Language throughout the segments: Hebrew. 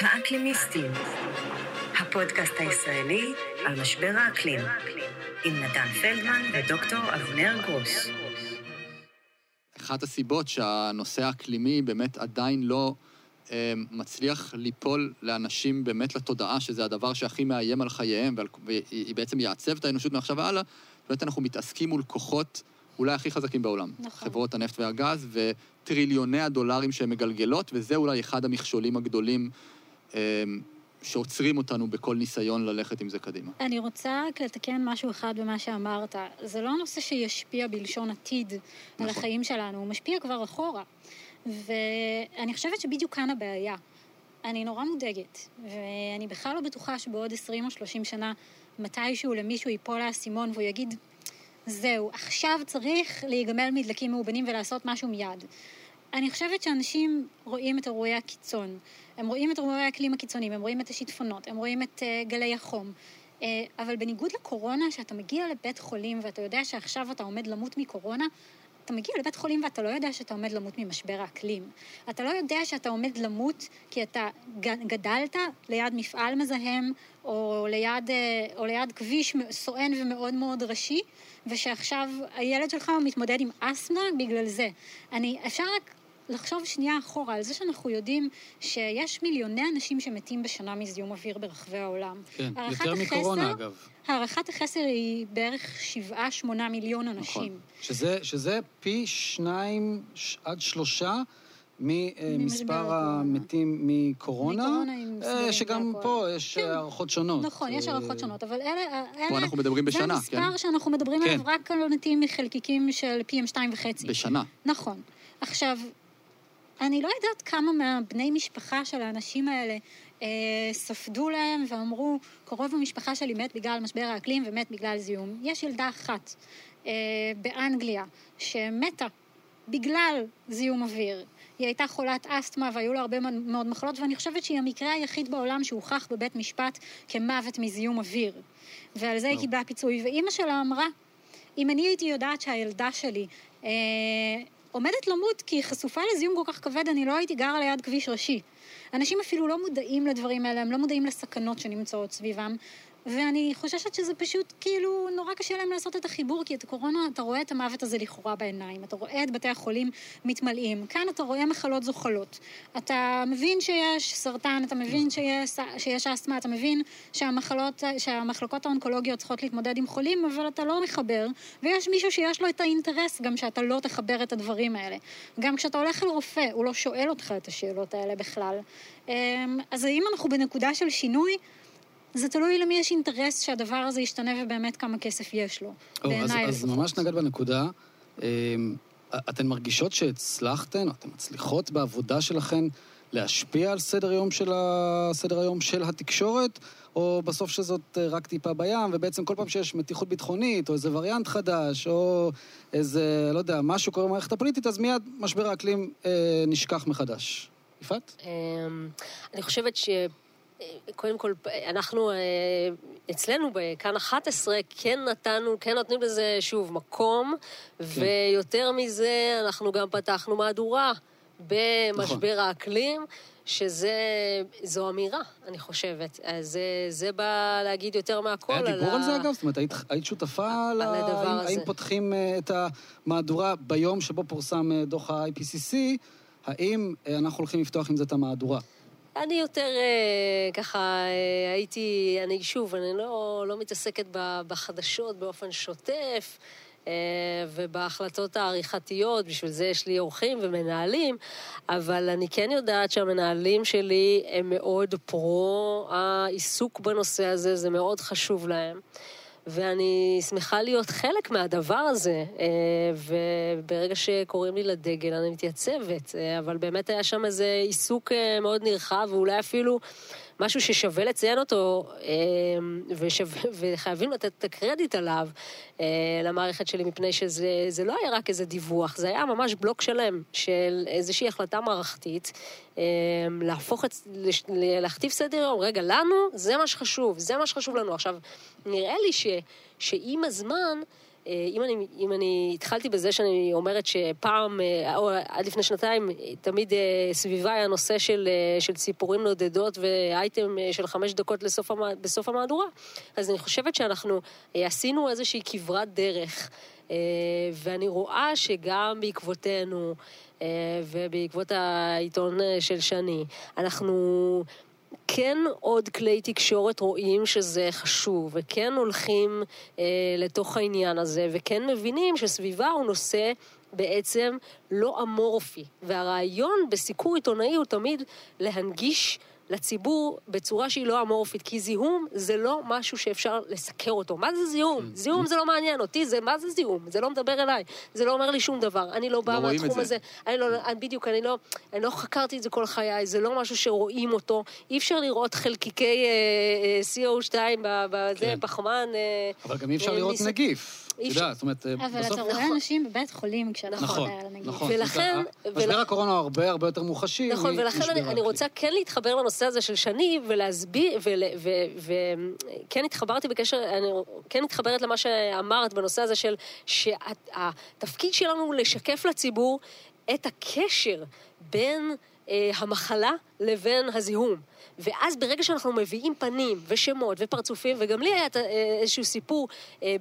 האקלימיסטים, הפודקאסט הישראלי על משבר האקלים, עם נתן פלדמן ודוקטור אבנר גרוס. אחת הסיבות שהנושא האקלימי באמת עדיין לא אה, מצליח ליפול לאנשים באמת לתודעה, שזה הדבר שהכי מאיים על חייהם, והיא בעצם יעצב את האנושות מעכשיו והלאה, באמת אנחנו מתעסקים מול כוחות אולי הכי חזקים בעולם. נכון. חברות הנפט והגז וטריליוני הדולרים שהן מגלגלות, וזה אולי אחד המכשולים הגדולים שעוצרים אותנו בכל ניסיון ללכת עם זה קדימה. אני רוצה רק לתקן משהו אחד במה שאמרת. זה לא נושא שישפיע בלשון עתיד על נכון. החיים שלנו, הוא משפיע כבר אחורה. ואני חושבת שבדיוק כאן הבעיה. אני נורא מודאגת, ואני בכלל לא בטוחה שבעוד 20 או 30 שנה מתישהו למישהו ייפול האסימון והוא יגיד, זהו, עכשיו צריך להיגמל מדלקים מאובנים ולעשות משהו מיד. אני חושבת שאנשים רואים את אירועי הקיצון. הם רואים את אירועי האקלים הקיצוניים, הם רואים את השיטפונות, הם רואים את uh, גלי החום. Uh, אבל בניגוד לקורונה, שאתה מגיע לבית חולים ואתה יודע שעכשיו אתה עומד למות מקורונה, אתה מגיע לבית חולים ואתה לא יודע שאתה עומד למות ממשבר האקלים. אתה לא יודע שאתה עומד למות כי אתה גדלת ליד מפעל מזהם, או ליד, אה, או ליד כביש סואן ומאוד מאוד ראשי, ושעכשיו הילד שלך מתמודד עם אסתמה בגלל זה. אני, אפשר רק לחשוב שנייה אחורה על זה שאנחנו יודעים שיש מיליוני אנשים שמתים בשנה מזיהום אוויר ברחבי העולם. כן, יותר מקורונה אגב. הערכת החסר היא בערך 7-8 מיליון אנשים. נכון. שזה, שזה פי שניים עד שלושה ממספר הקורונה. המתים מקורונה, מקורונה אה, שגם. פה יש כן. אה, הערכות שונות. נכון, יש אה, הערכות שונות, אבל אלה... פה אנחנו מדברים בשנה, זה המספר כן? שאנחנו מדברים כן. עליו רק על מתים מחלקיקים של PM2.5. בשנה. נכון. עכשיו, אני לא יודעת כמה מהבני משפחה של האנשים האלה אה, ספדו להם ואמרו, קרוב המשפחה שלי מת בגלל משבר האקלים ומת בגלל זיהום. יש ילדה אחת אה, באנגליה שמתה בגלל זיהום אוויר. היא הייתה חולת אסתמה והיו לה הרבה מאוד מחלות, ואני חושבת שהיא המקרה היחיד בעולם שהוכח בבית משפט כמוות מזיהום אוויר. ועל זה היא וואו. קיבלה פיצוי. ואימא שלה אמרה, אם אני הייתי יודעת שהילדה שלי אה, עומדת למות כי היא חשופה לזיהום כל כך כבד, אני לא הייתי גרה ליד כביש ראשי. אנשים אפילו לא מודעים לדברים האלה, הם לא מודעים לסכנות שנמצאות סביבם, ואני חוששת שזה פשוט כאילו נורא קשה להם לעשות את החיבור, כי את הקורונה, אתה רואה את המוות הזה לכאורה בעיניים, אתה רואה את בתי החולים מתמלאים, כאן אתה רואה מחלות זוחלות. אתה מבין שיש סרטן, אתה מבין שיש, שיש אסתמה, אתה מבין שהמחלות, שהמחלקות האונקולוגיות צריכות להתמודד עם חולים, אבל אתה לא מחבר, ויש מישהו שיש לו את האינטרס גם שאתה לא תחבר את הדברים האלה. גם כשאתה הולך אל רופא, הוא לא שואל אותך את השאלות האלה בכלל. אמ, אז האם אנחנו בנקודה של שינוי? זה תלוי למי יש אינטרס שהדבר הזה ישתנה ובאמת כמה כסף יש לו. או, אז, אז. ממש נגעת בנקודה. אמ, אתן מרגישות שהצלחתן, או אתן מצליחות בעבודה שלכן להשפיע על סדר היום של, ה... סדר היום של התקשורת, או בסוף שזאת אה, רק טיפה בים, ובעצם כל פעם שיש מתיחות ביטחונית, או איזה וריאנט חדש, או איזה, לא יודע, משהו קורה במערכת הפוליטית, אז מיד משבר האקלים אה, נשכח מחדש. יפעת? אמ, אני חושבת ש... קודם כל, אנחנו, אה, אצלנו בכאן 11, כן נתנו, כן נותנים לזה, שוב, מקום, ויותר מזה, אנחנו גם פתחנו מהדורה במשבר האקלים, שזה, זו אמירה, אני חושבת. אז זה, זה בא להגיד יותר מהכל היה על דיבור ה... על זה אגב? זאת אומרת, היית, היית שותפה על ל... הדבר האם, הזה. האם פותחים אה, את המהדורה ביום שבו פורסם אה, דוח ה-IPCC, האם אה, אנחנו הולכים לפתוח עם זה את המהדורה? אני יותר אה, ככה אה, הייתי, אני שוב, אני לא, לא מתעסקת בחדשות באופן שוטף אה, ובהחלטות העריכתיות, בשביל זה יש לי אורחים ומנהלים, אבל אני כן יודעת שהמנהלים שלי הם מאוד פרו העיסוק בנושא הזה, זה מאוד חשוב להם. ואני שמחה להיות חלק מהדבר הזה, אה, וברגע שקוראים לי לדגל אני מתייצבת, אה, אבל באמת היה שם איזה עיסוק אה, מאוד נרחב, ואולי אפילו משהו ששווה לציין אותו, אה, ושווה, וחייבים לתת את הקרדיט עליו אה, למערכת שלי, מפני שזה זה לא היה רק איזה דיווח, זה היה ממש בלוק שלם של איזושהי החלטה מערכתית, אה, להפוך את, להכתיב סדר יום, רגע, לנו זה מה שחשוב, זה מה שחשוב לנו. עכשיו, נראה לי ש, שעם הזמן, אם אני, אם אני התחלתי בזה שאני אומרת שפעם, אה, או עד לפני שנתיים, תמיד אה, סביבה היה נושא של, של ציפורים נודדות ואייטם של חמש דקות לסוף, בסוף המהדורה, אז אני חושבת שאנחנו עשינו איזושהי כברת דרך, ואני רואה שגם בעקבותינו, ובעקבות העיתון של שני, אנחנו כן עוד כלי תקשורת רואים שזה חשוב, וכן הולכים אה, לתוך העניין הזה, וכן מבינים שסביבה הוא נושא בעצם לא אמורפי. והרעיון בסיקור עיתונאי הוא תמיד להנגיש לציבור בצורה שהיא לא אמורפית, כי זיהום זה לא משהו שאפשר לסקר אותו. מה זה זיהום? כן. זיהום זה לא מעניין אותי, זה מה זה זיהום? זה לא מדבר אליי, זה לא אומר לי שום דבר. אני לא באה לא רואים את מהתחום זה. הזה. אני לא, בדיוק, אני לא, אני לא חקרתי את זה כל חיי, זה לא משהו שרואים אותו. אי אפשר לראות חלקיקי אה, אה, CO2 ב- בזה, כן. פחמן. אה, אבל גם אי אפשר אה, לראות נגיף. את אי אפשר. יודעת, זאת אומרת, אה, אבל בסוף... אתה רואה נכון. אנשים בבית חולים כשאתה נכון, מדבר על הנגיף. נכון. ולכן- משבר הקורונה הוא הרבה הרבה יותר מוחשי נכון, ולכן אני. רוצה כן להתחבר לנושא הזה של שני ולהסביר, וכן התחברתי בקשר, אני כן מתחברת למה שאמרת בנושא הזה של שהתפקיד שלנו הוא לשקף לציבור את הקשר בין אה, המחלה לבין הזיהום. ואז ברגע שאנחנו מביאים פנים ושמות ופרצופים, וגם לי היה אה, איזשהו סיפור אה,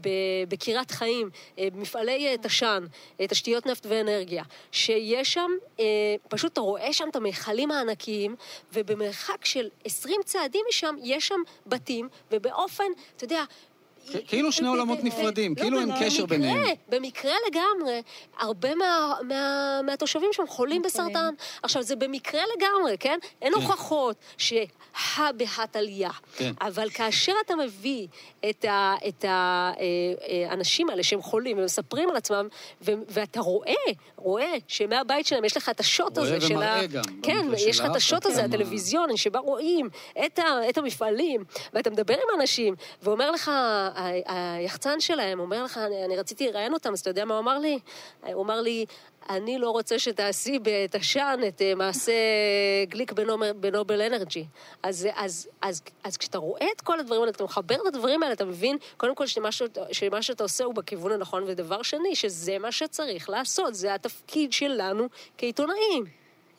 בקירת חיים, אה, מפעלי אה, תש"ן, אה, תשתיות נפט ואנרגיה, שיש שם, אה, פשוט אתה רואה שם את המכלים הענקיים, ובמרחק של 20 צעדים משם יש שם בתים, ובאופן, אתה יודע... כ- כאילו שני עולמות נפרדים, לא, כאילו אין במקרה- קשר ביניהם. במקרה לגמרי, הרבה מה, מה, מהתושבים שם חולים. בסרטן. עכשיו, זה במקרה לגמרי, כן? אין כן. הוכחות שהא בהת עלייה. כן. אבל כאשר אתה מביא את האנשים האלה שהם חולים ומספרים על עצמם, ו- ואתה רואה, רואה שמהבית שלהם יש לך את השוט רואה הזה של ה... ומראה גם, כן, יש לך את השוט הזה, כן. הטלוויזיוני, שבה רואים את, ה, את המפעלים, ואתה מדבר עם אנשים, ואומר לך, היחצן שלהם, אומר לך, אני, אני רציתי לראיין אותם, אז אתה יודע מה הוא אמר לי? הוא אמר לי, אני לא רוצה שתעשי בתש"ן את אה, מעשה גליק בנובל, אנרג'י. אז, אז, אז, אז כשאתה רואה את כל הדברים האלה, אתה מחבר את הדברים האלה, אתה מבין, קודם כל שמה, שמה שאתה עושה הוא בכיוון הנכון, ודבר שני, שזה מה שצריך לעשות, זה התפקיד שלנו כעיתונאים.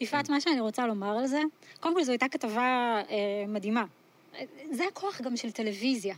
יפעת, מה שאני רוצה לומר על זה, קודם כל זו הייתה כתבה אה, מדהימה. זה הכוח גם של טלוויזיה.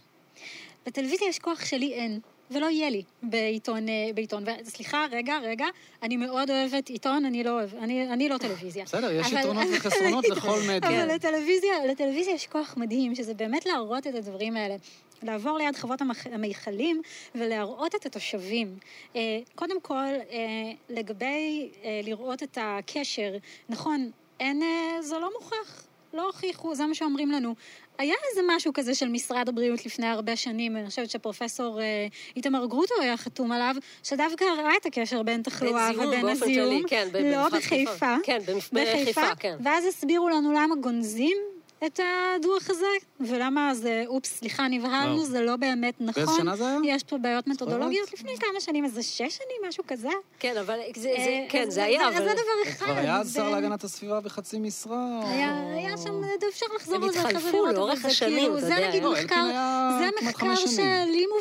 בטלוויזיה יש כוח שלי אין, ולא יהיה לי בעיתון, אה, בעיתון. סליחה, רגע, רגע, אני מאוד אוהבת עיתון, אני לא אוהב, אני, אני לא טלוויזיה. בסדר, יש יתרונות וחסרונות לכל מדיה. אבל לטלוויזיה, לטלוויזיה יש כוח מדהים, שזה באמת להראות את הדברים האלה. לעבור ליד חוות המיכלים ולהראות את התושבים. אה, קודם כל, אה, לגבי לראות את הקשר, נכון, אין, זה לא מוכח, לא הוכיחו, זה מה שאומרים לנו. היה איזה משהו כזה של משרד הבריאות לפני הרבה שנים, אני חושבת שפרופסור אה, איתמר גרוטו היה חתום עליו, שדווקא ראה את הקשר בין תחלואה בין ובין הזיהום. כללי, כן, לא. בחיפה. כן, בחיפה, כן. ואז הסבירו לנו למה גונזים את הדוח הזה, ולמה זה, אופס, סליחה, נבהלנו, וואו. זה לא באמת נכון. באיזה שנה זה היה? יש פה בעיות מתודולוגיות? לפני כמה שנים, איזה שש שנים, משהו כזה. כן, אבל זה, זה, אה, כן, זה היה, אבל... זה דבר אחד. כבר היה זה- שר להגנת הסביבה בחצי משרה. או- היה, שם, אפשר לחזור הם על זה אחרי זה התחלפו לאורך זה השנים, כאילו, אתה זה יודע. נגיד לא, מחקר, זה מחקר. שהעלימו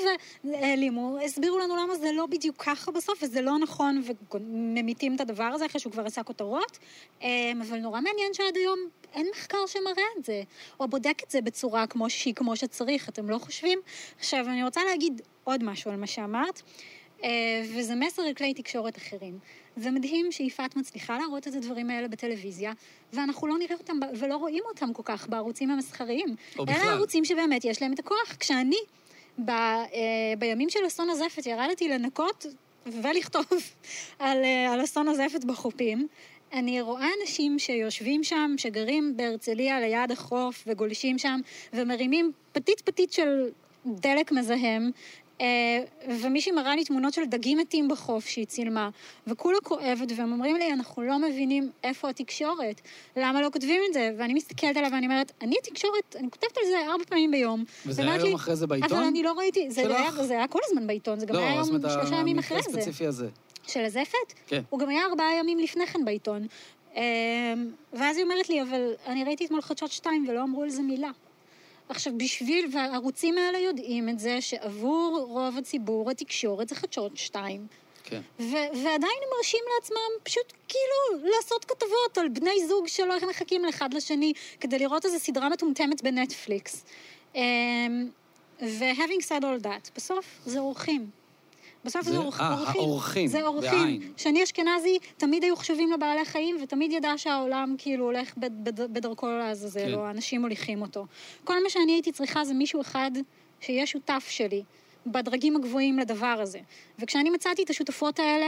והעלימו, הסבירו לנו למה זה לא בדיוק ככה בסוף, וזה לא נכון, וממיתים את הדבר הזה אחרי שהוא כבר עשה כותרות, אמ, אבל נורא מעניין שעד היום אין מחקר שמראה את זה, או בודק את זה בצורה כמו שהיא, כמו שצריך, אתם לא חושבים? עכשיו, אני רוצה להגיד עוד משהו על מה שאמרת, אה, וזה מסר לכלי תקשורת אחרים. זה מדהים שיפעת מצליחה להראות את הדברים האלה בטלוויזיה, ואנחנו לא נראה אותם ולא רואים אותם כל כך בערוצים המסחריים. או אלה בכלל. הערוצים שבאמת יש להם את הכוח. כשאני, ב, אה, בימים של אסון הזפת, ירדתי לנקות ולכתוב על, אה, על אסון הזפת בחופים, אני רואה אנשים שיושבים שם, שגרים בהרצליה ליד החוף וגולשים שם, ומרימים פתית פתית של דלק מזהם, אה, ומישהי מראה לי תמונות של דגים מתים בחוף שהיא צילמה, וכולה כואבת, והם אומרים לי, אנחנו לא מבינים איפה התקשורת, למה לא כותבים את זה? ואני מסתכלת עליו ואני אומרת, אני התקשורת, אני כותבת על זה ארבע פעמים ביום. וזה היה יום אחרי זה בעיתון? אבל אני לא ראיתי, זה? היה, זה היה כל הזמן בעיתון, זה גם לא, היה אז יום, שלושה ימים המקרה אחרי זה. הספציפי הזה. של הזפת? כן. הוא גם היה ארבעה ימים לפני כן בעיתון. אמ, ואז היא אומרת לי, אבל אני ראיתי אתמול חדשות שתיים ולא אמרו על זה מילה. עכשיו, בשביל, והערוצים האלה יודעים את זה, שעבור רוב הציבור התקשורת זה חדשות שתיים. כן. ו- ועדיין הם מרשים לעצמם פשוט כאילו לעשות כתבות על בני זוג שלא מחכים לאחד לשני כדי לראות איזו סדרה מטומטמת בנטפליקס. Um, ו-having said all that, בסוף זה אורחים. בסוף זה, זה- אורח, אה, אורחים. האורחים, זה אורחים. בעין. שאני אשכנזי, תמיד היו חשובים לבעלי חיים, ותמיד ידע שהעולם כאילו הולך בד- בד- בדרכו לעזאזל, כן. או האנשים מוליכים אותו. כל מה שאני הייתי צריכה זה מישהו אחד שיהיה שותף שלי בדרגים הגבוהים לדבר הזה. וכשאני מצאתי את השותפות האלה,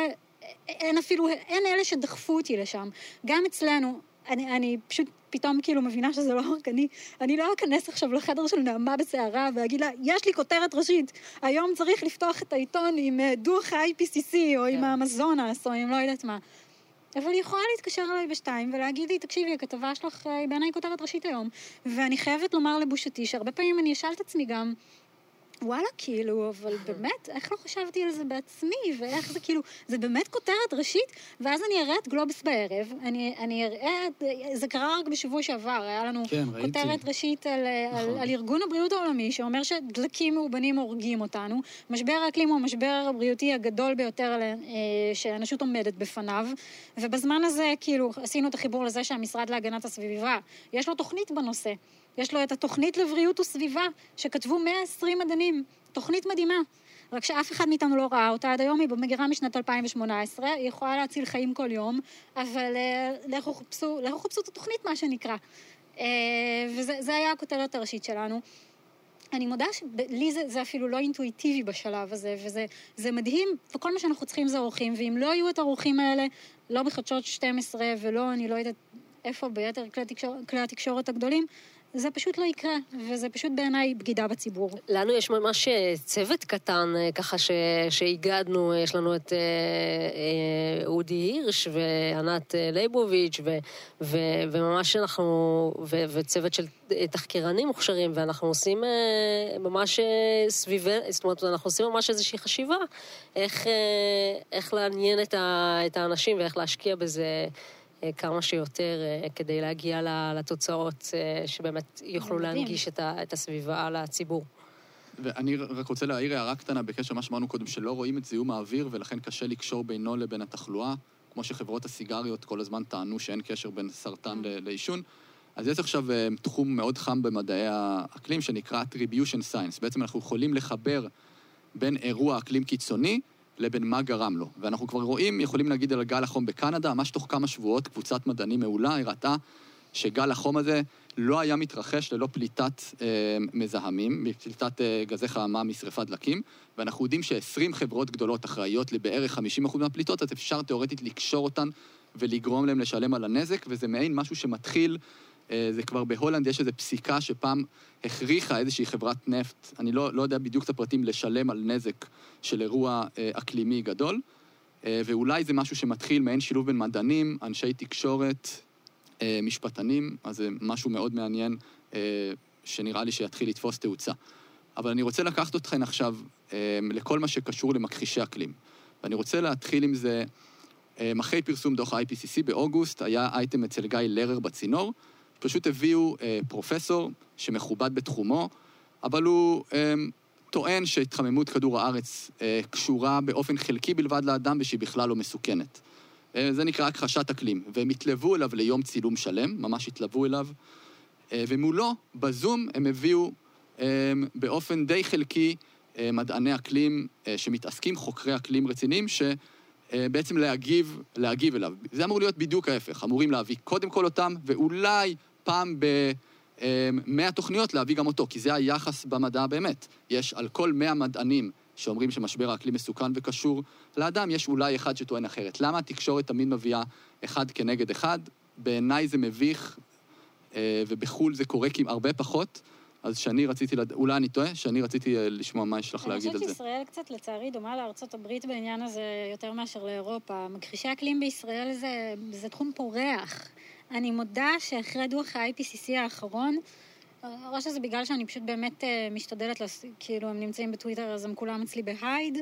אין אפילו, אין אלה שדחפו אותי לשם. גם אצלנו, אני, אני פשוט פתאום כאילו מבינה שזה לא רק אני, אני לא אכנס עכשיו לחדר של נעמה בסערה ואגיד לה, יש לי כותרת ראשית, היום צריך לפתוח את העיתון עם אה, דוח ה-IPCC, או עם כן. האמזונס, או עם לא יודעת מה. אבל היא יכולה להתקשר אליי בשתיים ולהגיד לי, תקשיבי, הכתבה שלך אה, היא בעיניי כותרת ראשית היום. ואני חייבת לומר לבושתי שהרבה פעמים אני אשאל את עצמי גם, וואלה, כאילו, אבל באמת, איך לא חשבתי על זה בעצמי, ואיך זה כאילו, זה באמת כותרת ראשית, ואז אני אראה את גלובס בערב, אני, אני אראה, את- זה קרה רק בשבוע שעבר, היה לנו כן, ראיתי. כותרת ראשית על, על, נכון. על ארגון הבריאות העולמי, שאומר שדלקים מאובנים הורגים אותנו. משבר האקלים הוא המשבר הבריאותי הגדול ביותר אה, שהאנושות עומדת בפניו, ובזמן הזה, כאילו, עשינו את החיבור לזה שהמשרד להגנת הסביבה, יש לו תוכנית בנושא. יש לו את התוכנית לבריאות וסביבה, שכתבו 120 מדענים, תוכנית מדהימה. רק שאף אחד מאיתנו לא ראה אותה עד היום, היא במגירה משנת 2018, היא יכולה להציל חיים כל יום, אבל אה, לכו חפשו, לכו חפשו את התוכנית, מה שנקרא. אה, וזה זה היה הכותרת הראשית שלנו. אני מודה שלי זה, זה אפילו לא אינטואיטיבי בשלב הזה, וזה זה מדהים, וכל מה שאנחנו צריכים זה אורחים, ואם לא יהיו את האורחים האלה, לא בחדשות 12 ולא, אני לא יודעת איפה, ביתר כלי, התקשור, כלי התקשורת הגדולים, זה פשוט לא יקרה, וזה פשוט בעיניי בגידה בציבור. לנו יש ממש אה, צוות קטן, אה, ככה ש- שהגדנו, יש לנו את אה, אה, אודי הירש וענת אה, ליבוביץ', ו, ו, וממש אנחנו, ו, וצוות של אה, תחקירנים מוכשרים, ואנחנו עושים אה, ממש אה, סביב, זאת אומרת, אנחנו עושים ממש איזושהי חשיבה, איך, אה, איך לעניין את, ה, את האנשים ואיך להשקיע בזה. אה, כמה שיותר אה, כדי להגיע ל- לתוצאות אה, שבאמת יוכלו מדהים. להנגיש את הסביבה לציבור. ואני רק רוצה להעיר הערה קטנה בקשר למה שאמרנו קודם, שלא רואים את זיהום האוויר, ולכן קשה לקשור בינו לבין התחלואה, כמו שחברות הסיגריות כל הזמן טענו שאין קשר בין סרטן ל- לעישון. אז יש עכשיו תחום מאוד חם במדעי האקלים שנקרא attribution science. בעצם אנחנו יכולים לחבר בין אירוע אקלים קיצוני לבין מה גרם לו. ואנחנו כבר רואים, יכולים להגיד על גל החום בקנדה, ממש תוך כמה שבועות קבוצת מדענים מעולה הראתה שגל החום הזה לא היה מתרחש ללא פליטת אה, מזהמים, פליטת אה, גזי חממה משרפת דלקים, ואנחנו יודעים ש-20 חברות גדולות אחראיות לבערך 50% מהפליטות, אז אפשר תאורטית לקשור אותן ולגרום להם לשלם על הנזק, וזה מעין משהו שמתחיל, זה כבר בהולנד יש איזו פסיקה שפעם הכריחה איזושהי חברת נפט, אני לא, לא יודע בדיוק את הפרטים, לשלם על נזק של אירוע אה, אקלימי גדול, אה, ואולי זה משהו שמתחיל מעין שילוב בין מדענים, אנשי תקשורת, אה, משפטנים, אז זה משהו מאוד מעניין אה, שנראה לי שיתחיל לתפוס תאוצה. אבל אני רוצה לקחת אתכן עכשיו אה, לכל מה שקשור למכחישי אקלים. ואני רוצה להתחיל עם זה, אה, אחרי פרסום דוח ה-IPCC באוגוסט, היה אייטם אצל גיא לרר בצינור, פשוט הביאו אה, פרופסור שמכובד בתחומו, אבל הוא אה, טוען שהתחממות כדור הארץ אה, קשורה באופן חלקי בלבד לאדם ושהיא בכלל לא מסוכנת. אה, זה נקרא הכחשת אקלים, והם התלוו אליו ליום צילום שלם, ממש התלוו אליו, אה, ומולו, בזום, הם הביאו אה, באופן די חלקי אה, מדעני אקלים אה, שמתעסקים, חוקרי אקלים רציניים, שבעצם להגיב, להגיב אליו. זה אמור להיות בדיוק ההפך, אמורים להביא קודם כל אותם, ואולי פעם ב... אה, 100 תוכניות להביא גם אותו, כי זה היחס במדע באמת. יש על כל 100 מדענים שאומרים שמשבר האקלים מסוכן וקשור לאדם, יש אולי אחד שטוען אחרת. למה התקשורת תמיד מביאה אחד כנגד אחד? בעיניי זה מביך, אה, ובחו"ל זה קורה כי הרבה פחות. אז שאני רציתי, לד... אולי אני טועה, שאני רציתי אה, לשמוע מה יש לך אני להגיד על חושבת זה. שישראל קצת, לצערי, דומה לארצות הברית בעניין הזה יותר מאשר לאירופה. מכחישי אקלים בישראל זה, זה תחום פורח. אני מודה שאחרי דוח ה-IPCC האחרון, או שזה בגלל שאני פשוט באמת אה, משתדלת, לס... כאילו, הם נמצאים בטוויטר, אז הם כולם אצלי בהייד,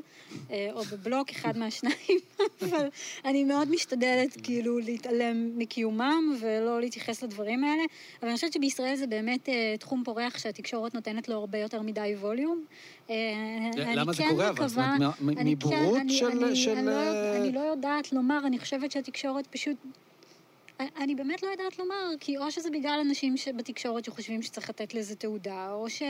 אה, או בבלוק, אחד מהשניים, אבל אני מאוד משתדלת, כאילו, להתעלם מקיומם ולא להתייחס לדברים האלה. אבל אני חושבת שבישראל זה באמת אה, תחום פורח שהתקשורת נותנת לו הרבה יותר מדי ווליום. אה, למה זה כן קורה אבל? זאת אומרת, מבורות כן, אני- של... לא אה, אני לא יודעת לומר, אני חושבת שהתקשורת פשוט... אני באמת לא יודעת לומר, כי או שזה בגלל אנשים בתקשורת שחושבים שצריך לתת לזה תעודה, או ש...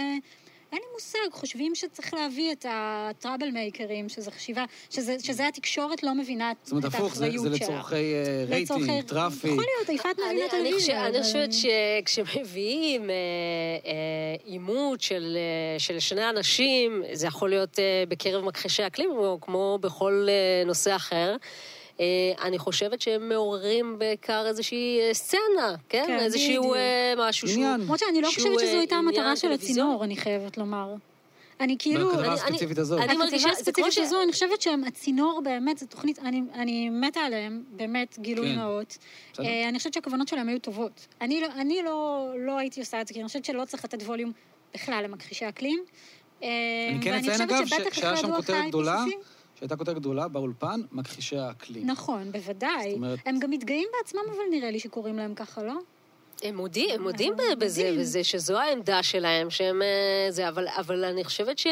אין לי מושג, חושבים שצריך להביא את ה trouble makerים, שזה חשיבה, שזה, שזה התקשורת לא מבינה זאת אומרת, את הפוך, זה, האחריות זה שלה. לצורכי אה, רייטינג, traffic. יכול להיות, יפעת מבינה טלוויזיה. אני חושבת שכשמביאים אה, אה, עימות של, אה, של שני אנשים, זה יכול להיות אה, בקרב מכחישי אקלים, או כמו בכל אה, נושא אחר. אה, אני חושבת שהם מעוררים בעיקר איזושהי אה, סצנה, כן? כן, איזשהו בדיוק. אה, משהו שהוא... עניין. למרות שאני לא חושבת שזו הייתה המטרה של. הצינור, אני חייבת לומר. אני כאילו... בכתבה הספציפית הזאת. אני מרגישה- הספציפית הזו, אני חושבת שהם, הצינור באמת, זו תוכנית, אני, אני מתה עליהם, באמת, גילוי כן. נאות. אני חושבת שהכוונות שלהם היו טובות. אני, לא, אני לא, לא הייתי עושה את זה, כי אני חושבת שלא צריך לתת ווליום בכלל למכחישי אקלים. אני כן אציין, אגב, שהיה שם כותרת גדולה, שהייתה כותרת גדולה באולפן, מכחישי האקלים. נכון, בוודאי. אומרת- הם גם מתגאים בעצמם, אבל נראה לי שקוראים להם ככה, לא? הם מודים, הם מודים הם בזה. וזה שזו העמדה שלהם, שהם... אה, זה, אבל, אבל אני חושבת ש...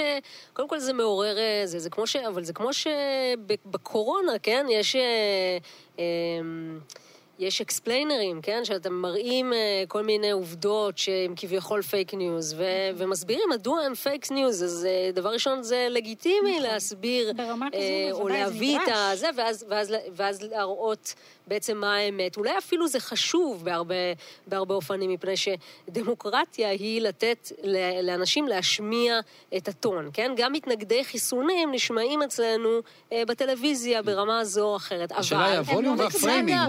קודם כל זה מעורר... אה, זה, זה כמו ש... אבל זה כמו שבקורונה, כן? יש... אה, אה, יש explainerים, כן? שאתם מראים אה, כל מיני עובדות שהם כביכול פייק ניוז, ו- ומסבירים מדוע הם פייק ניוז, אז אה, דבר ראשון זה לגיטימי להסביר, ברמה כזו, אה, או זה להביא את. הזה, ואז, ואז, ואז להראות בעצם מה האמת. אולי אפילו זה חשוב בהרבה, בהרבה אופנים, מפני שדמוקרטיה היא לתת לאנשים להשמיע את הטון, כן? גם מתנגדי חיסונים נשמעים אצלנו אה, בטלוויזיה ברמה זו או אחרת. השאלה. היא הווליום לא והפריימינג.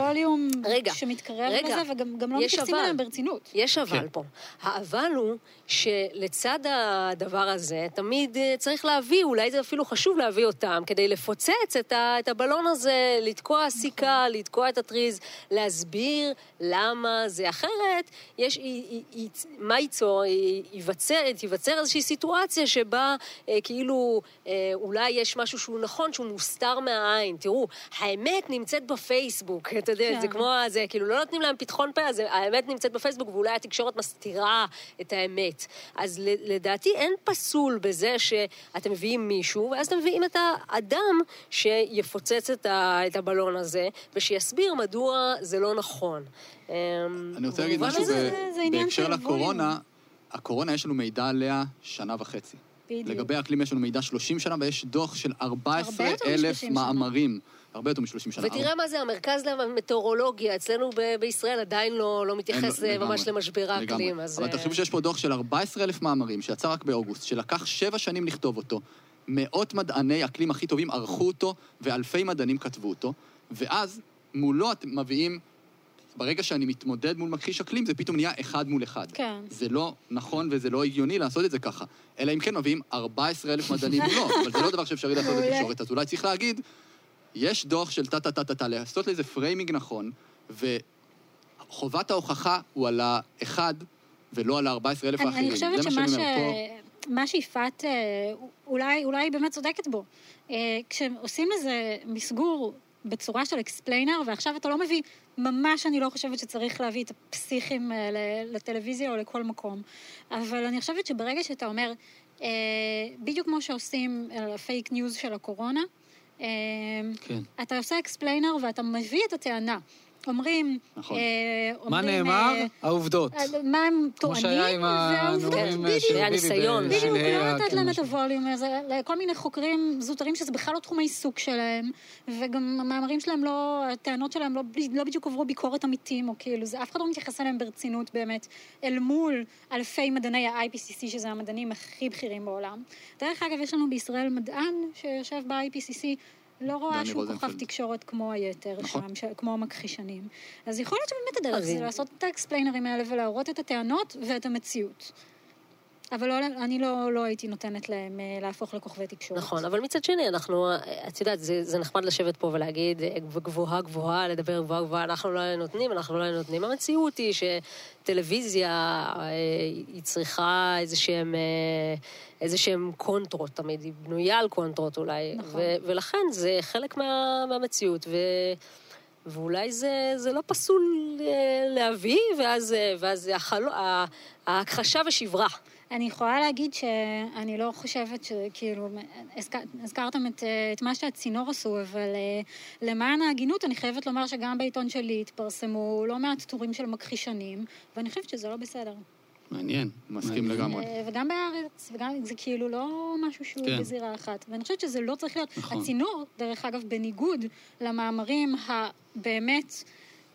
רגע, שמתקרב רגע. לזה, וגם גם לא יש מתייחסים. אליהם ברצינות. יש אבל כן. פה. האבל הוא שלצד הדבר הזה, תמיד אה, צריך להביא, אולי זה אפילו חשוב להביא אותם, כדי לפוצץ את, ה, את הבלון הזה, לתקוע סיכה, לתקוע את הטריז, להסביר למה זה אחרת. יש, היא, היא, היא, מה ייצור? ייווצר, תיווצר איזושהי סיטואציה שבה אה, כאילו אה, אולי יש משהו שהוא נכון, שהוא מוסתר מהעין. תראו, האמת נמצאת בפייסבוק, אתה יודע, כן. זה כמו זה, כאילו לא נותנים להם פתחון פה, אז האמת נמצאת בפייסבוק, ואולי התקשורת מסתירה את האמת. אז לדעתי אין פסול בזה שאתם מביאים מישהו, ואז אתם מביאים את האדם שיפוצץ את, ה- את הבלון הזה, ושיסביר מדוע זה לא נכון. אמ, אני רוצה להגיד משהו הזה- ב- זה עניין בהקשר לקורונה. הקורונה, יש לנו מידע עליה שנה וחצי. בדיוק. לגבי האקלים יש לנו מידע 30 שנה, ויש דוח של 14 יותר אלף מ-30 שנה. מאמרים. הרבה יותר מ-30 שנה. ותראה מה זה המרכז למטאורולוגיה, אצלנו ב- בישראל עדיין לא, לא אין, מתייחס לא, אה, לגמרי, ממש למשבר האקלים. לגמרי. אז, אבל אה, תחשבו שיש פה דוח של 14,000 מאמרים, שיצא רק באוגוסט, שלקח שבע שנים לכתוב אותו, מאות מדעני אקלים הכי טובים ערכו אותו, ואלפי מדענים כתבו אותו, ואז מולו אתם מביאים, ברגע שאני מתמודד מול מכחיש אקלים, זה פתאום נהיה אחד מול אחד. כן. זה לא נכון וזה לא הגיוני לעשות את זה ככה. אלא אם כן מביאים 14,000 מדענים מולו, אבל זה לא דבר שאפשרי לעשות. בתקשורת, אז אולי צריך להגיד, יש דוח של טה-טה-טה-טה, לעשות לזה framing נכון, וחובת ההוכחה הוא על האחד ולא על ה-14,000 אני, האחרים. אני חושבת שמה ש... מה שיפעת, אה, אולי, אולי באמת צודקת בו. אה, כשעושים איזה מסגור בצורה של explainer, ועכשיו אתה לא מביא, ממש אני לא חושבת שצריך להביא את הפסיכים אה, לטלוויזיה או לכל מקום. אבל אני חושבת שברגע שאתה אומר, אה, בדיוק כמו שעושים על הפייק ניוז של הקורונה, אה, כן. אתה עושה explainer ואתה מביא את הטענה. אומרים... נכון. אה, מה נאמר? אה, העובדות. אה, מה הם כמו טוענים, שהיה עם הנאומים. של ביבי ניסיון. בדיוק, לא לתת להם את. הווליום הזה, לכל מיני חוקרים זוטרים שזה בכלל לא תחום העיסוק שלהם, וגם המאמרים שלהם לא, הטענות שלהם לא, לא בדיוק עברו ביקורת עמיתים, או כאילו, זה, אף אחד לא מתייחס אליהם ברצינות באמת, אל מול אלפי מדעני ה-IPCC, שזה המדענים הכי בכירים בעולם. דרך אגב, יש לנו בישראל מדען שיושב ב-IPCC, לא רואה שהוא. כוכב תקשורת כמו היתר נכון. שם, ש... כמו המכחישנים. אז יכול להיות שבאמת הדרך זה לעשות את האקספליינרים האלה ולהראות את הטענות ואת המציאות. אבל לא, אני לא, לא הייתי נותנת להם אה, להפוך לכוכבי תקשורת. נכון, אבל מצד שני, אנחנו, את יודעת, זה, זה נחמד לשבת פה ולהגיד אה, גבוהה גבוהה, לדבר גבוהה גבוהה, אנחנו לא נותנים, אנחנו לא נותנים. המציאות היא שטלוויזיה, אה, היא צריכה איזה שהם... איזה שהם קונטרות תמיד, היא בנויה על קונטרות אולי. נכון. ו- ולכן זה חלק מה, מהמציאות, ו... ואולי זה, זה לא פסול להביא, ואז, ואז החל... ההכחשה ושברה. אני יכולה להגיד שאני לא חושבת שכאילו, הזכר, הזכרתם את, את מה שהצינור עשו, אבל אה, למען ההגינות אני חייבת לומר שגם בעיתון שלי התפרסמו לא מעט טורים של מכחישנים, ואני חושבת שזה לא בסדר. מעניין. מסכים לגמרי. אה, וגם בארץ, וגם זה כאילו לא משהו שהוא כן. בזירה אחת. ואני חושבת שזה לא צריך להיות. נכון. הצינור, דרך אגב, בניגוד למאמרים הבאמת...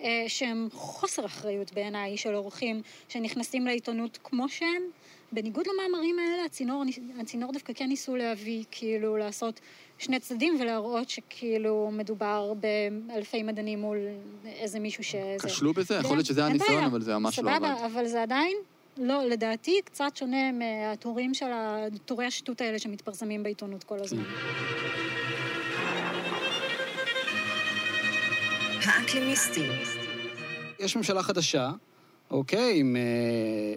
אה, שהם חוסר אחריות בעיניי של אורחים שנכנסים לעיתונות כמו שהם, בניגוד למאמרים האלה, הצינור, הצינור דווקא כן ניסו להביא, כאילו, לעשות שני צדדים ולהראות שכאילו מדובר באלפי מדענים מול איזה מישהו ש... כשלו בזה, יכול להיות שזה היה ניסיון, אבל זה ממש לא עבד. סבבה, אבל זה עדיין, לא, לדעתי, קצת שונה מהטורים של ה... טורי השטות האלה שמתפרסמים בעיתונות כל הזמן. האקלימיסטים. יש ממשלה חדשה, אוקיי, עם אה,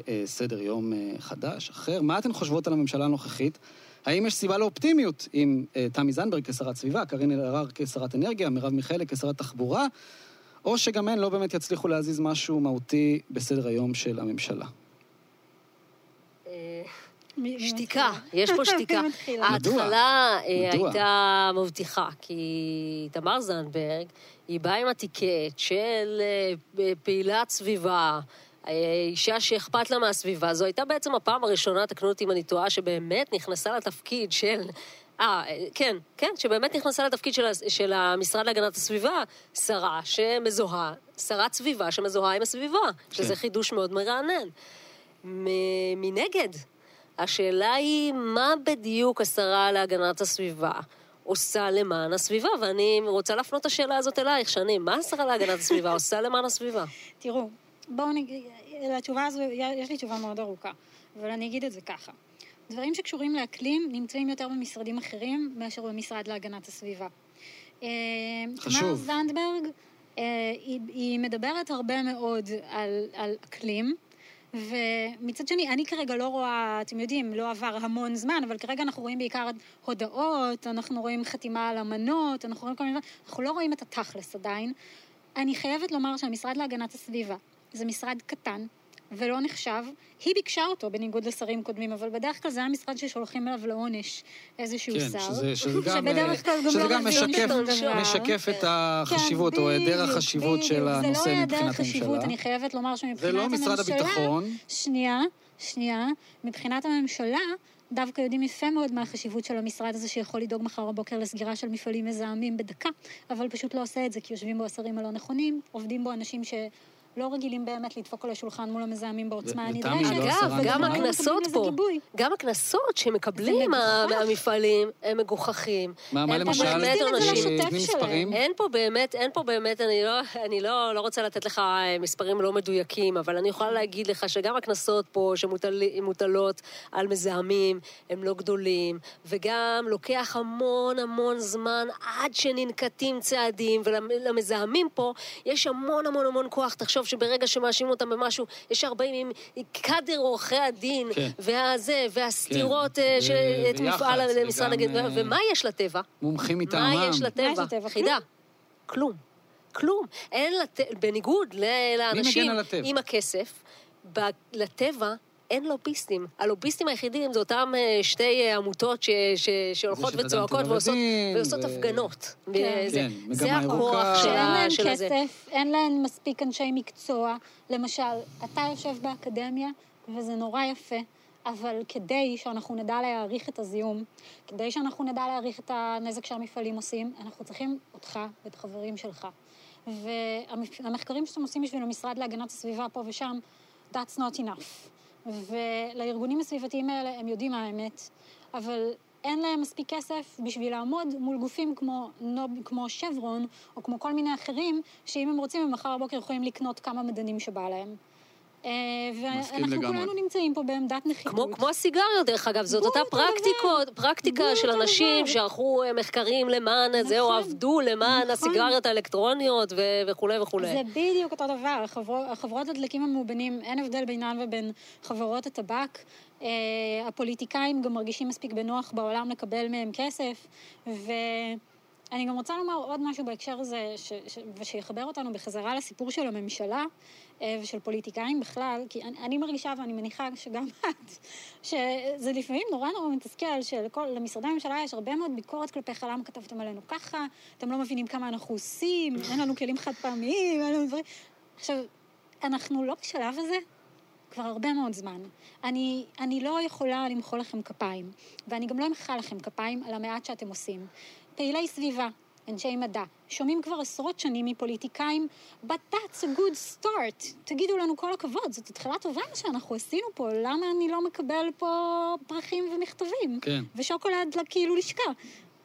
אה, סדר יום אה, חדש, אחר. מה אתן חושבות על הממשלה הנוכחית? האם יש סיבה לאופטימיות עם אה, תמי זנדברג כשרת סביבה, קארין אלהרר כשרת אנרגיה, מרב מיכאלי כשרת תחבורה, או שגם הן לא באמת יצליחו להזיז משהו מהותי בסדר היום של הממשלה? אה, שתיקה, יש פה שתיקה. ההתחלה אה, הייתה מבטיחה, כי תמר זנדברג, היא באה עם הטיקט של אה, פעילת סביבה, אישה שאכפת לה מהסביבה. זו הייתה בעצם הפעם הראשונה, תקנו אותי אם אני טועה, שבאמת נכנסה לתפקיד של... אה, כן, כן, שבאמת נכנסה לתפקיד של, של המשרד להגנת הסביבה, שרה שמזוהה, שרת סביבה שמזוהה עם הסביבה, כן. שזה חידוש מאוד מרענן. מנגד, השאלה היא, מה בדיוק השרה להגנת הסביבה עושה למען הסביבה? ואני רוצה להפנות את השאלה הזאת אלייך, שני, מה השרה להגנת הסביבה עושה למען הסביבה? תראו, בואו נגיד, לתשובה הזו, יש לי תשובה מאוד ארוכה, אבל אני אגיד את זה ככה. דברים שקשורים לאקלים נמצאים יותר במשרדים אחרים מאשר במשרד להגנת הסביבה. אה, חשוב. תמר זנדברג, אה, היא, היא מדברת הרבה מאוד על, על אקלים, ומצד שני, אני כרגע לא רואה, אתם יודעים, לא עבר המון זמן, אבל כרגע אנחנו רואים בעיקר הודעות, אנחנו רואים חתימה על אמנות, אנחנו רואים כל מיני דברים, אנחנו לא רואים את התכלס עדיין. אני חייבת לומר שהמשרד להגנת הסביבה זה משרד קטן, ולא נחשב. היא ביקשה אותו, בניגוד לשרים קודמים, אבל בדרך כלל זה המשרד ששולחים אליו לעונש איזשהו כן, שר. שזה, שזה גם, שבדרך כלל גם שזה לא גם משקף, משקף את החשיבות, כן, או היעדר החשיבות של הנושא מבחינת הממשלה. זה לא היעדר חשיבות, אני חייבת לומר שמבחינת הממשלה... זה לא משרד הביטחון. שנייה, שנייה. מבחינת הממשלה, דווקא יודעים יפה מאוד מה החשיבות של המשרד הזה שיכול לדאוג מחר בבוקר לסגירה של מפעלים מזהמים בדקה, אבל פשוט לא עושה את זה כי יושבים בו השרים הלא נכונים, עובדים בו אנשים ש... לא רגילים באמת לדפוק על השולחן מול המזהמים בעוצמה הנדרשת. אגב, גם הקנסות פה, גם הקנסות שמקבלים המפעלים, הם מגוחכים. מה, מה למשל? אין פה באמת, אין פה באמת, אני לא, לא רוצה לתת לך אה, מספרים לא מדויקים, אבל אני יכולה להגיד לך שגם הקנסות פה שמוטלות על מזהמים, הם לא גדולים, וגם לוקח המון המון זמן עד שננקטים צעדים, ולמזהמים פה יש המון המון המון כוח. תחשוב שברגע שמאשימים אותם במשהו, ישר באים עם קאדר עורכי הדין, כן. והזה, והסתירות כן. אה, את מפעל משרד הגנת, אה, ומה יש לטבע? מומחים מטעמם. מה יש לטבע? חידה. כלום. כלום. אין לטבע, בניגוד לאנשים עם הכסף, לטבע אין לוביסטים. הלוביסטים היחידים זה אותם אה, שתי אה, עמותות ש, ש, שהולכות וצועקות ועושות, ועושות ו... הפגנות. כן, זה, כן, זה הכוח של, ה, של הזה. אין להם כסף, אין להם מספיק אנשי מקצוע. למשל, אתה יושב באקדמיה, וזה נורא יפה. אבל כדי שאנחנו נדע להעריך את הזיהום, כדי שאנחנו נדע להעריך את הנזק שהמפעלים עושים, אנחנו צריכים אותך ואת החברים שלך. והמחקרים שאתם עושים בשביל המשרד להגנת הסביבה פה ושם, that's not enough. ולארגונים הסביבתיים האלה, הם יודעים מה האמת, אבל אין להם מספיק כסף בשביל לעמוד מול גופים כמו, נוב, כמו שברון, או כמו כל מיני אחרים, שאם הם רוצים, הם מחר בבוקר יכולים לקנות כמה מדענים שבא להם. ואנחנו. כולנו נמצאים פה בעמדת נחיתות. כמו, כמו הסיגריות, דרך אגב, זאת אותה פרקטיקות. פרקטיקה של אנשים דבר. שערכו אה, מחקרים למען זה, או נכון. עבדו למען נכון. הסיגריות האלקטרוניות ו- וכולי וכולי. זה בדיוק אותו דבר. החברות, החברות הדלקים המאובנים, אין הבדל בינן ובין חברות הטבק. אה, הפוליטיקאים גם מרגישים מספיק בנוח בעולם לקבל מהם כסף, ואני גם רוצה לומר עוד משהו בהקשר הזה, ש, ש, ושיחבר אותנו בחזרה לסיפור של הממשלה ושל פוליטיקאים בכלל, כי אני, אני מרגישה, ואני מניחה שגם את, שזה לפעמים נורא נורא מתסכל, שלמשרדי הממשלה יש הרבה מאוד ביקורת כלפיך, למה כתבתם עלינו ככה, אתם לא מבינים כמה אנחנו עושים, אין לנו כלים חד פעמיים, אין לנו דברים... עכשיו, אנחנו לא בשלב הזה כבר הרבה מאוד זמן. אני, אני לא יכולה למחוא לכם כפיים, ואני גם לא אמחא לכם כפיים על המעט שאתם עושים. פעילי סביבה, אנשי מדע, שומעים כבר עשרות שנים מפוליטיקאים, but that's a good start. תגידו לנו כל הכבוד, זאת התחלה טובה מה שאנחנו עשינו פה, למה אני לא מקבל פה פרחים ומכתבים? כן. ושוקולד כאילו לשכה.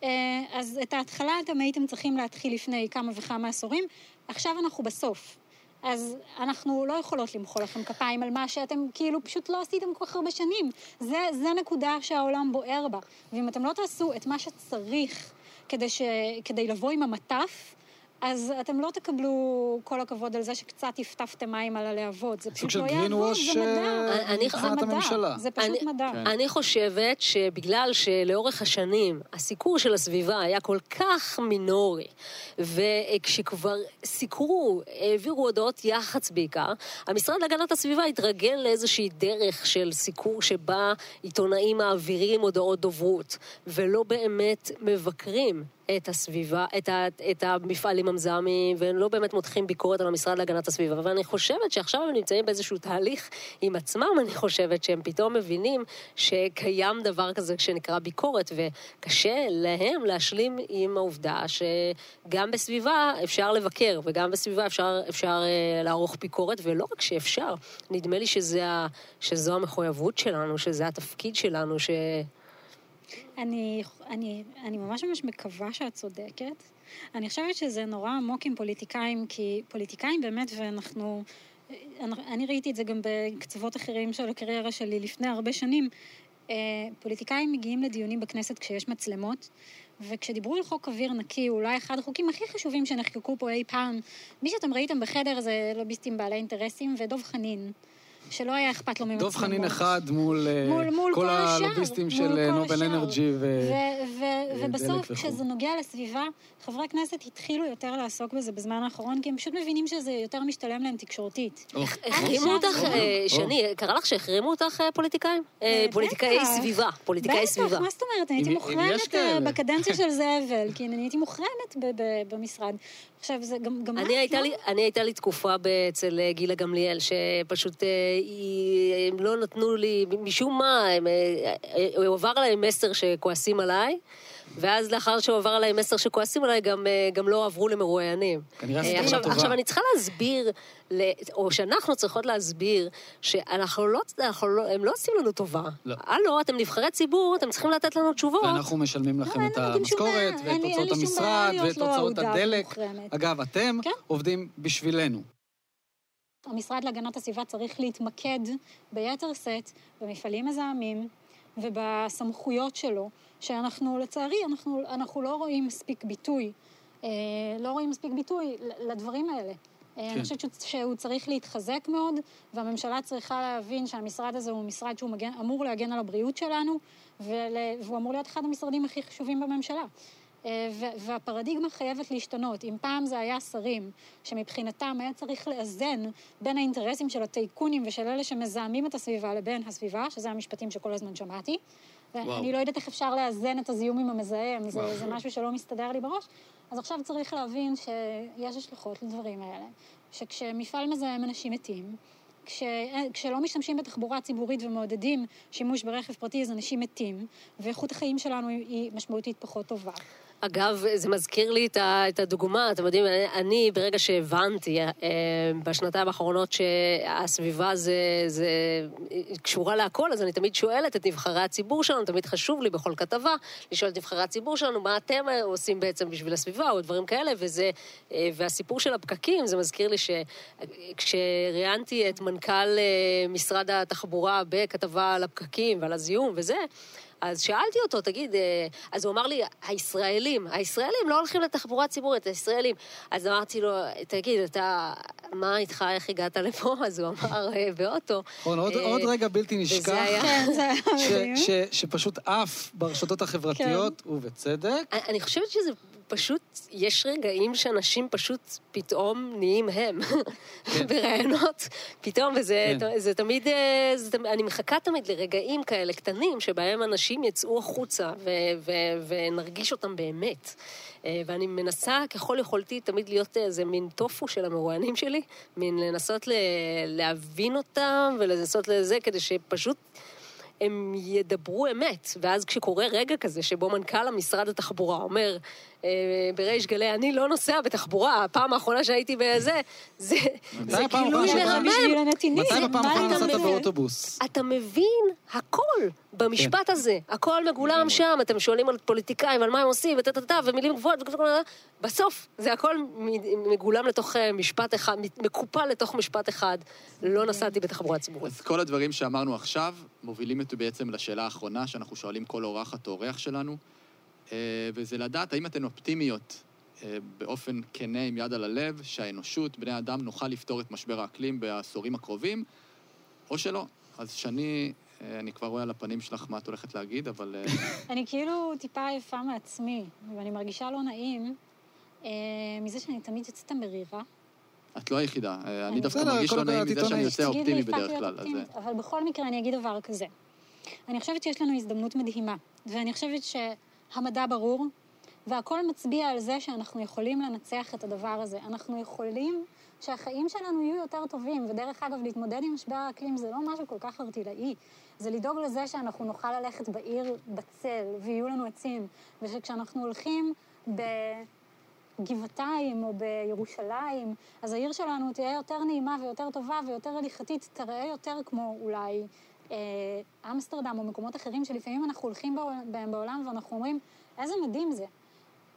אה, אז את ההתחלה אתם הייתם צריכים להתחיל לפני כמה וכמה עשורים, עכשיו אנחנו בסוף. אז אנחנו לא יכולות למחוא לכם כפיים על מה שאתם כאילו פשוט לא עשיתם כל כך הרבה שנים. זה, זה נקודה שהעולם בוער בה. ואם אתם לא תעשו את מה שצריך כדי, ש, כדי לבוא עם המטף, אז אתם לא תקבלו כל הכבוד על זה שקצת טפטפתם מים על הלהבות. זה פשוט לא יעבוד, זה מדע. אה, אני- זה מבחינת מדע. הממשלה. זה פשוט מדע. כן. אני חושבת שבגלל שלאורך השנים הסיקור של הסביבה היה כל כך מינורי, וכשכבר סיקרו, העבירו הודעות יח"צ בעיקר, המשרד להגנת הסביבה התרגל לאיזושהי דרך של סיקור שבה עיתונאים מעבירים הודעות דוברות, ולא באמת מבקרים. את הסביבה, את, ה, את המפעלים המזהמים, והם לא באמת מותחים ביקורת על המשרד להגנת הסביבה. ואני חושבת שעכשיו הם נמצאים באיזשהו תהליך עם עצמם, אני חושבת שהם פתאום מבינים שקיים דבר כזה שנקרא ביקורת, וקשה להם להשלים עם העובדה שגם בסביבה אפשר לבקר, וגם בסביבה אפשר, אפשר אה, לערוך ביקורת, ולא רק שאפשר, נדמה לי שזה, שזו המחויבות שלנו, שזה התפקיד שלנו, ש... אני, אני, אני ממש ממש מקווה שאת צודקת. אני חושבת שזה נורא עמוק עם פוליטיקאים, כי פוליטיקאים באמת, ואנחנו... אני, אני ראיתי את זה גם בקצוות אחרים של הקריירה שלי לפני הרבה שנים. אה, פוליטיקאים מגיעים לדיונים בכנסת כשיש מצלמות, וכשדיברו על חוק אוויר נקי, אולי אחד החוקים הכי חשובים שנחקקו פה אי פעם. מי שאתם ראיתם בחדר זה לוביסטים בעלי אינטרסים, ודוב חנין, שלא היה אכפת לו ממצלמות. דב חנין אחד מול, אה, מול, מול כל, כל. הלוביסטים של אה, נובל השאר. אנרג'י ו... ו- ו- דלק ובסוף. כשזה נוגע לסביבה, חברי הכנסת התחילו יותר לעסוק בזה בזמן האחרון, כי הם פשוט מבינים שזה יותר משתלם להם תקשורתית. החרימו אותך, אה, שני, קרה לך שהחרימו אותך אה, פוליטיקאים? אה, אה, פוליטיקאי. סביבה, פוליטיקאי סביבה. בטח, מה זאת אומרת? אני הייתי מוחרמת אה. בקדנציה של זאב אלקין, אני הייתי מוחרמת במשרד. עכשיו, זה גם... גם אני הייתה, לא? לי, אני הייתה לי תקופה אצל אה, גילה גמליאל, שפשוט אה, היא, הם לא נתנו לי, משום מה, הם, אה, הועבר להם מסר שכועסים עליי, ואז לאחר שהועבר עליי מסר שכועסים עליי, גם, אה, גם לא עברו למרואיינים. כנראה אה, עשית עכשיו, טובה. עכשיו, אני צריכה להסביר, או שאנחנו צריכות להסביר, שאנחנו לא, אנחנו לא, הם לא עושים לנו טובה. לא. הלו, אתם נבחרי ציבור, אתם צריכים לתת לנו תשובות. ואנחנו משלמים לכם לא, את. המשכורת, ואת אין הוצאות המשרד, ואת לא הוצאות הדלק. ומוחרמת. אגב, אתם כן. עובדים בשבילנו. המשרד להגנת הסביבה צריך להתמקד ביתר שאת במפעלים מזהמים ובסמכויות שלו, שאנחנו, לצערי, אנחנו, אנחנו לא רואים מספיק ביטוי, אה, לא רואים מספיק ביטוי לדברים האלה. כן. אני חושבת שהוא- שהוא צריך להתחזק מאוד, והממשלה צריכה להבין שהמשרד הזה הוא משרד שהוא מגן, אמור להגן על הבריאות שלנו, ול, והוא אמור להיות אחד המשרדים הכי חשובים בממשלה. אה, והפרדיגמה חייבת להשתנות. אם פעם זה היה שרים, שמבחינתם היה צריך לאזן בין האינטרסים של הטייקונים ושל אלה שמזהמים את הסביבה לבין הסביבה, שזה המשפטים שכל הזמן שמעתי. ואני לא יודעת איך אפשר לאזן את הזיהום עם המזהם, זה, זה משהו שלא מסתדר לי בראש. אז עכשיו צריך להבין שיש השלכות לדברים האלה, שכשמפעל מזהם אנשים מתים, כש, כשלא משתמשים בתחבורה ציבורית ומעודדים שימוש ברכב פרטי, אז אנשים מתים, ואיכות החיים שלנו היא משמעותית פחות טובה. אגב, זה מזכיר לי את, הדוגמה, אתם יודעים, אני ברגע שהבנתי אה, בשנתיים האחרונות שהסביבה זה, זה קשורה להכל, אז אני תמיד שואלת את נבחרי הציבור שלנו, תמיד חשוב לי בכל כתבה לשאול את נבחרי הציבור שלנו, מה אתם עושים בעצם בשביל הסביבה, או דברים כאלה, וזה, אה, והסיפור של הפקקים, זה מזכיר לי שכשראיינתי את מנכ"ל אה, משרד התחבורה בכתבה על הפקקים ועל הזיהום וזה, אז שאלתי אותו, תגיד, אה, אז הוא אמר לי, הישראלים, הישראלים לא הולכים לתחבורה ציבורית, הישראלים. אז אמרתי לו, תגיד, אתה, מה איתך, איך הגעת לפה? אז הוא אמר, אה, באוטו. נכון, עוד, אה, עוד רגע בלתי נשכח. כן, שפשוט עף ברשתות החברתיות, ובצדק. אני חושבת שזה פשוט, יש רגעים שאנשים פשוט פתאום נהיים הם בראיונות, פתאום, וזה כן. זה תמיד, אה, זה, אני מחכה תמיד לרגעים כאלה קטנים שבהם אנשים יצאו החוצה ו, ו, ונרגיש אותם באמת. אה, ואני מנסה ככל יכולתי תמיד להיות איזה מין טופו של המרואיינים שלי, מין לנסות ל, להבין אותם ולנסות לזה, כדי שפשוט הם ידברו אמת. ואז כשקורה רגע כזה, שבו מנכ"ל המשרד התחבורה אומר, אה, בריש גלי, אני לא נוסע בתחבורה, הפעם האחרונה שהייתי בזה, זה, גילוי? בשביל מרמם. מתי בפעם האחרונה אתה נסעת מבין? באוטובוס? אתה מבין הכל במשפט הזה, הכל מגולם שם, אתם שואלים על פוליטיקאים, על מה הם עושים, וטה-טה-טה, ומילים גבוהות, בסוף זה הכל מגולם לתוך אה, משפט אחד, מקופל לתוך משפט אחד, לא נסעתי בתחבורה ציבורית. אז כל הדברים שאמרנו עכשיו מובילים אותי בעצם לשאלה האחרונה שאנחנו שואלים כל אורחת או אורח שלנו, אה, וזה לדעת האם אתן אופטימיות אה, באופן כנה עם יד על הלב, שהאנושות, בני אדם, נוכל לפתור את משבר האקלים בעשורים הקרובים, או שלא. אז שני, אה, אני כבר רואה על הפנים שלך מה את הולכת להגיד, אבל... אה, אני כאילו טיפה עייפה מעצמי, ואני מרגישה לא נעים אה, מזה שאני תמיד יוצאת מרירה. את לא היחידה. אה, אני דווקא מרגיש לא נעים מזה שאני. יוצא אופטימי בדרך כלל. אה, אבל בכל מקרה אני אגיד דבר כזה. אני חושבת שיש לנו הזדמנות מדהימה, ואני חושבת שהמדע ברור, והכל מצביע על זה שאנחנו יכולים לנצח את הדבר הזה. אנחנו יכולים שהחיים שלנו יהיו יותר טובים, ודרך אגב, להתמודד עם משבר האקלים זה לא משהו כל כך ארטילאי. זה לדאוג לזה שאנחנו נוכל ללכת בעיר בצל, ויהיו לנו עצים, ושכשאנחנו הולכים ב... גבעתיים או בירושלים, אז העיר שלנו תהיה יותר נעימה ויותר טובה ויותר הליכתית, תראה יותר כמו אולי אמסטרדם או מקומות אחרים שלפעמים אנחנו הולכים בהם בעולם ואנחנו אומרים, איזה מדהים זה.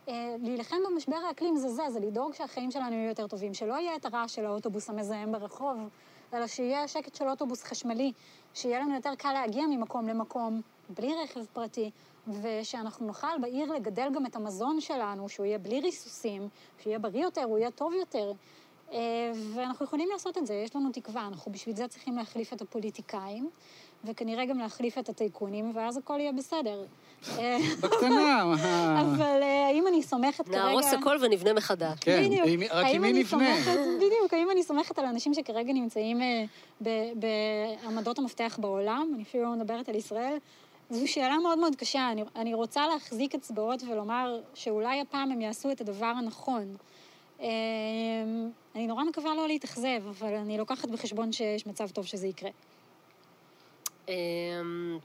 אה, להילחם במשבר האקלים זה זה, זה לדאוג שהחיים שלנו יהיו יותר טובים, שלא יהיה את הרעש של האוטובוס המזהם ברחוב, אלא שיהיה שקט של אוטובוס חשמלי, שיהיה לנו יותר קל להגיע ממקום למקום, בלי רכב פרטי, ושאנחנו נוכל בעיר לגדל גם את המזון שלנו, שהוא יהיה בלי ריסוסים, שיהיה בריא יותר, הוא יהיה טוב יותר. אה, ואנחנו יכולים לעשות את זה, יש לנו תקווה, אנחנו בשביל זה צריכים להחליף את הפוליטיקאים, וכנראה גם להחליף את הטייקונים, ואז הכל יהיה בסדר. אה, בקטנה, מה... אבל אה, האם אני סומכת כרגע... נהרוס הכל ונבנה מחדש. כן, רק עם מי נבנה? בדיוק, האם אני סומכת על אנשים שכרגע נמצאים אה, ב- בעמדות המפתח בעולם, אני אפילו לא מדברת על ישראל, זו שאלה מאוד מאוד קשה. אני, אני רוצה להחזיק אצבעות ולומר שאולי הפעם הם יעשו את הדבר הנכון. אה, אני נורא מקווה לא להתאכזב, אבל אני לוקחת בחשבון שיש מצב טוב שזה יקרה. אמ,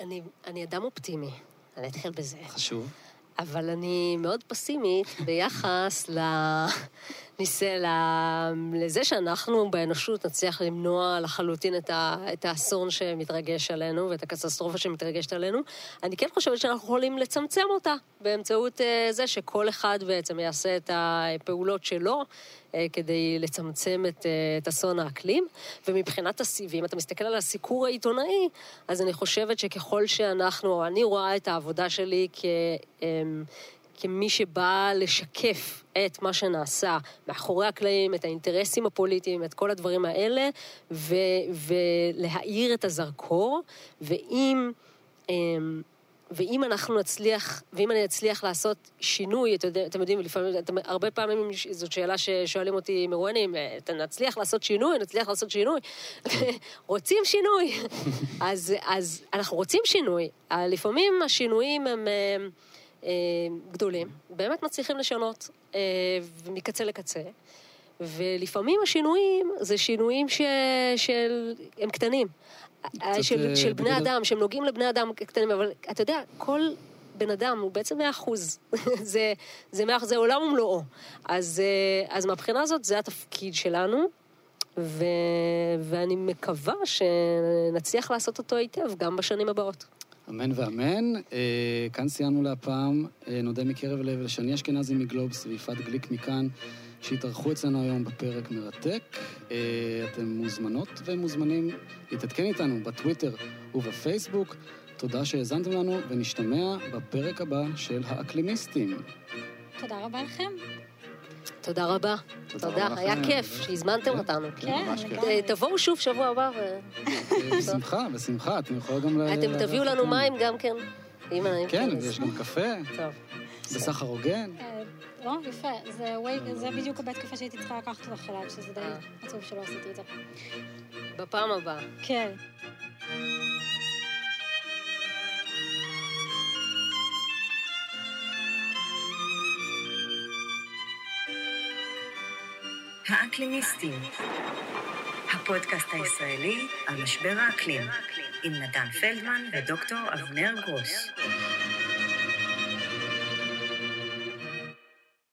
אני, אני אדם אופטימי, אני אתחיל בזה. חשוב. אבל אני מאוד פסימית ביחס לניסה, לזה שאנחנו באנושות נצליח למנוע לחלוטין את, ה, את האסון שמתרגש עלינו ואת הקטסטרופה שמתרגשת עלינו. אני כן חושבת שאנחנו יכולים לצמצם אותה באמצעות אה, זה שכל אחד בעצם יעשה את הפעולות שלו אה, כדי לצמצם את, אה, את אסון האקלים. ומבחינת הסיבים, אתה מסתכל על הסיקור העיתונאי, אז אני חושבת שככל שאנחנו, אני רואה את העבודה שלי כ... אמ, כמי שבא לשקף את מה שנעשה מאחורי הקלעים, את האינטרסים הפוליטיים, את כל הדברים האלה, ו- ולהאיר את הזרקור, ואם... אמ, ואם אנחנו נצליח, ואם אני אצליח לעשות שינוי, את יודע, אתם יודעים, לפעמים, אתם, הרבה פעמים זאת שאלה ששואלים אותי מרואיינים, אתה נצליח לעשות שינוי, נצליח לעשות שינוי. רוצים שינוי. אז, אז אנחנו רוצים שינוי. לפעמים השינויים הם... אה, גדולים, באמת מצליחים לשנות, אה, מקצה לקצה. ולפעמים השינויים זה שינויים ש... של... הם קטנים. קצת, של, אה, של בני בגלל- אדם, שהם נוגעים לבני אדם קטנים, אבל אתה יודע, כל בן אדם, הוא בעצם מאה אחוז. זה, זה אחוז, זה עולם ומלואו. אז, אז מהבחינה הזאת, זה התפקיד שלנו, ו, ואני מקווה שנצליח לעשות אותו היטב גם בשנים הבאות. אמן ואמן. אה, כאן סיימנו להפעם. אה, נודה מקרב לב לשני אשכנזי מגלובס ויפעת גליק מכאן, שהתארחו אצלנו היום בפרק מרתק. אה, אתם מוזמנות ומוזמנים להתעדכן איתנו בטוויטר ובפייסבוק. תודה שהאזנתם לנו, ונשתמע בפרק הבא של האקלימיסטים. תודה רבה לכם. תודה רבה. תודה היה לכם. כיף שהזמנתם אותנו. כן, ממש כיף. לגמרי. אה, תבואו שוב שבוע הבא, ו- בשמחה, בשמחה. אתם יכולים גם... ל- אתם תביאו לנו אותנו. מים גם כן. אם אני... כן, ויש גם קפה, טוב. בסחר הוגן. אה, לא, יפה. זה זה בדיוק הבית קפה שהייתי צריכה לקחת אותך אליו, שזה די אה. עצוב שלא עשיתי את זה. בפעם הבאה. כן. האקלימיסטים, הפודקאסט הישראלי על משבר האקלים, עם נתן פלדמן ודוקטור אבנר גרוס.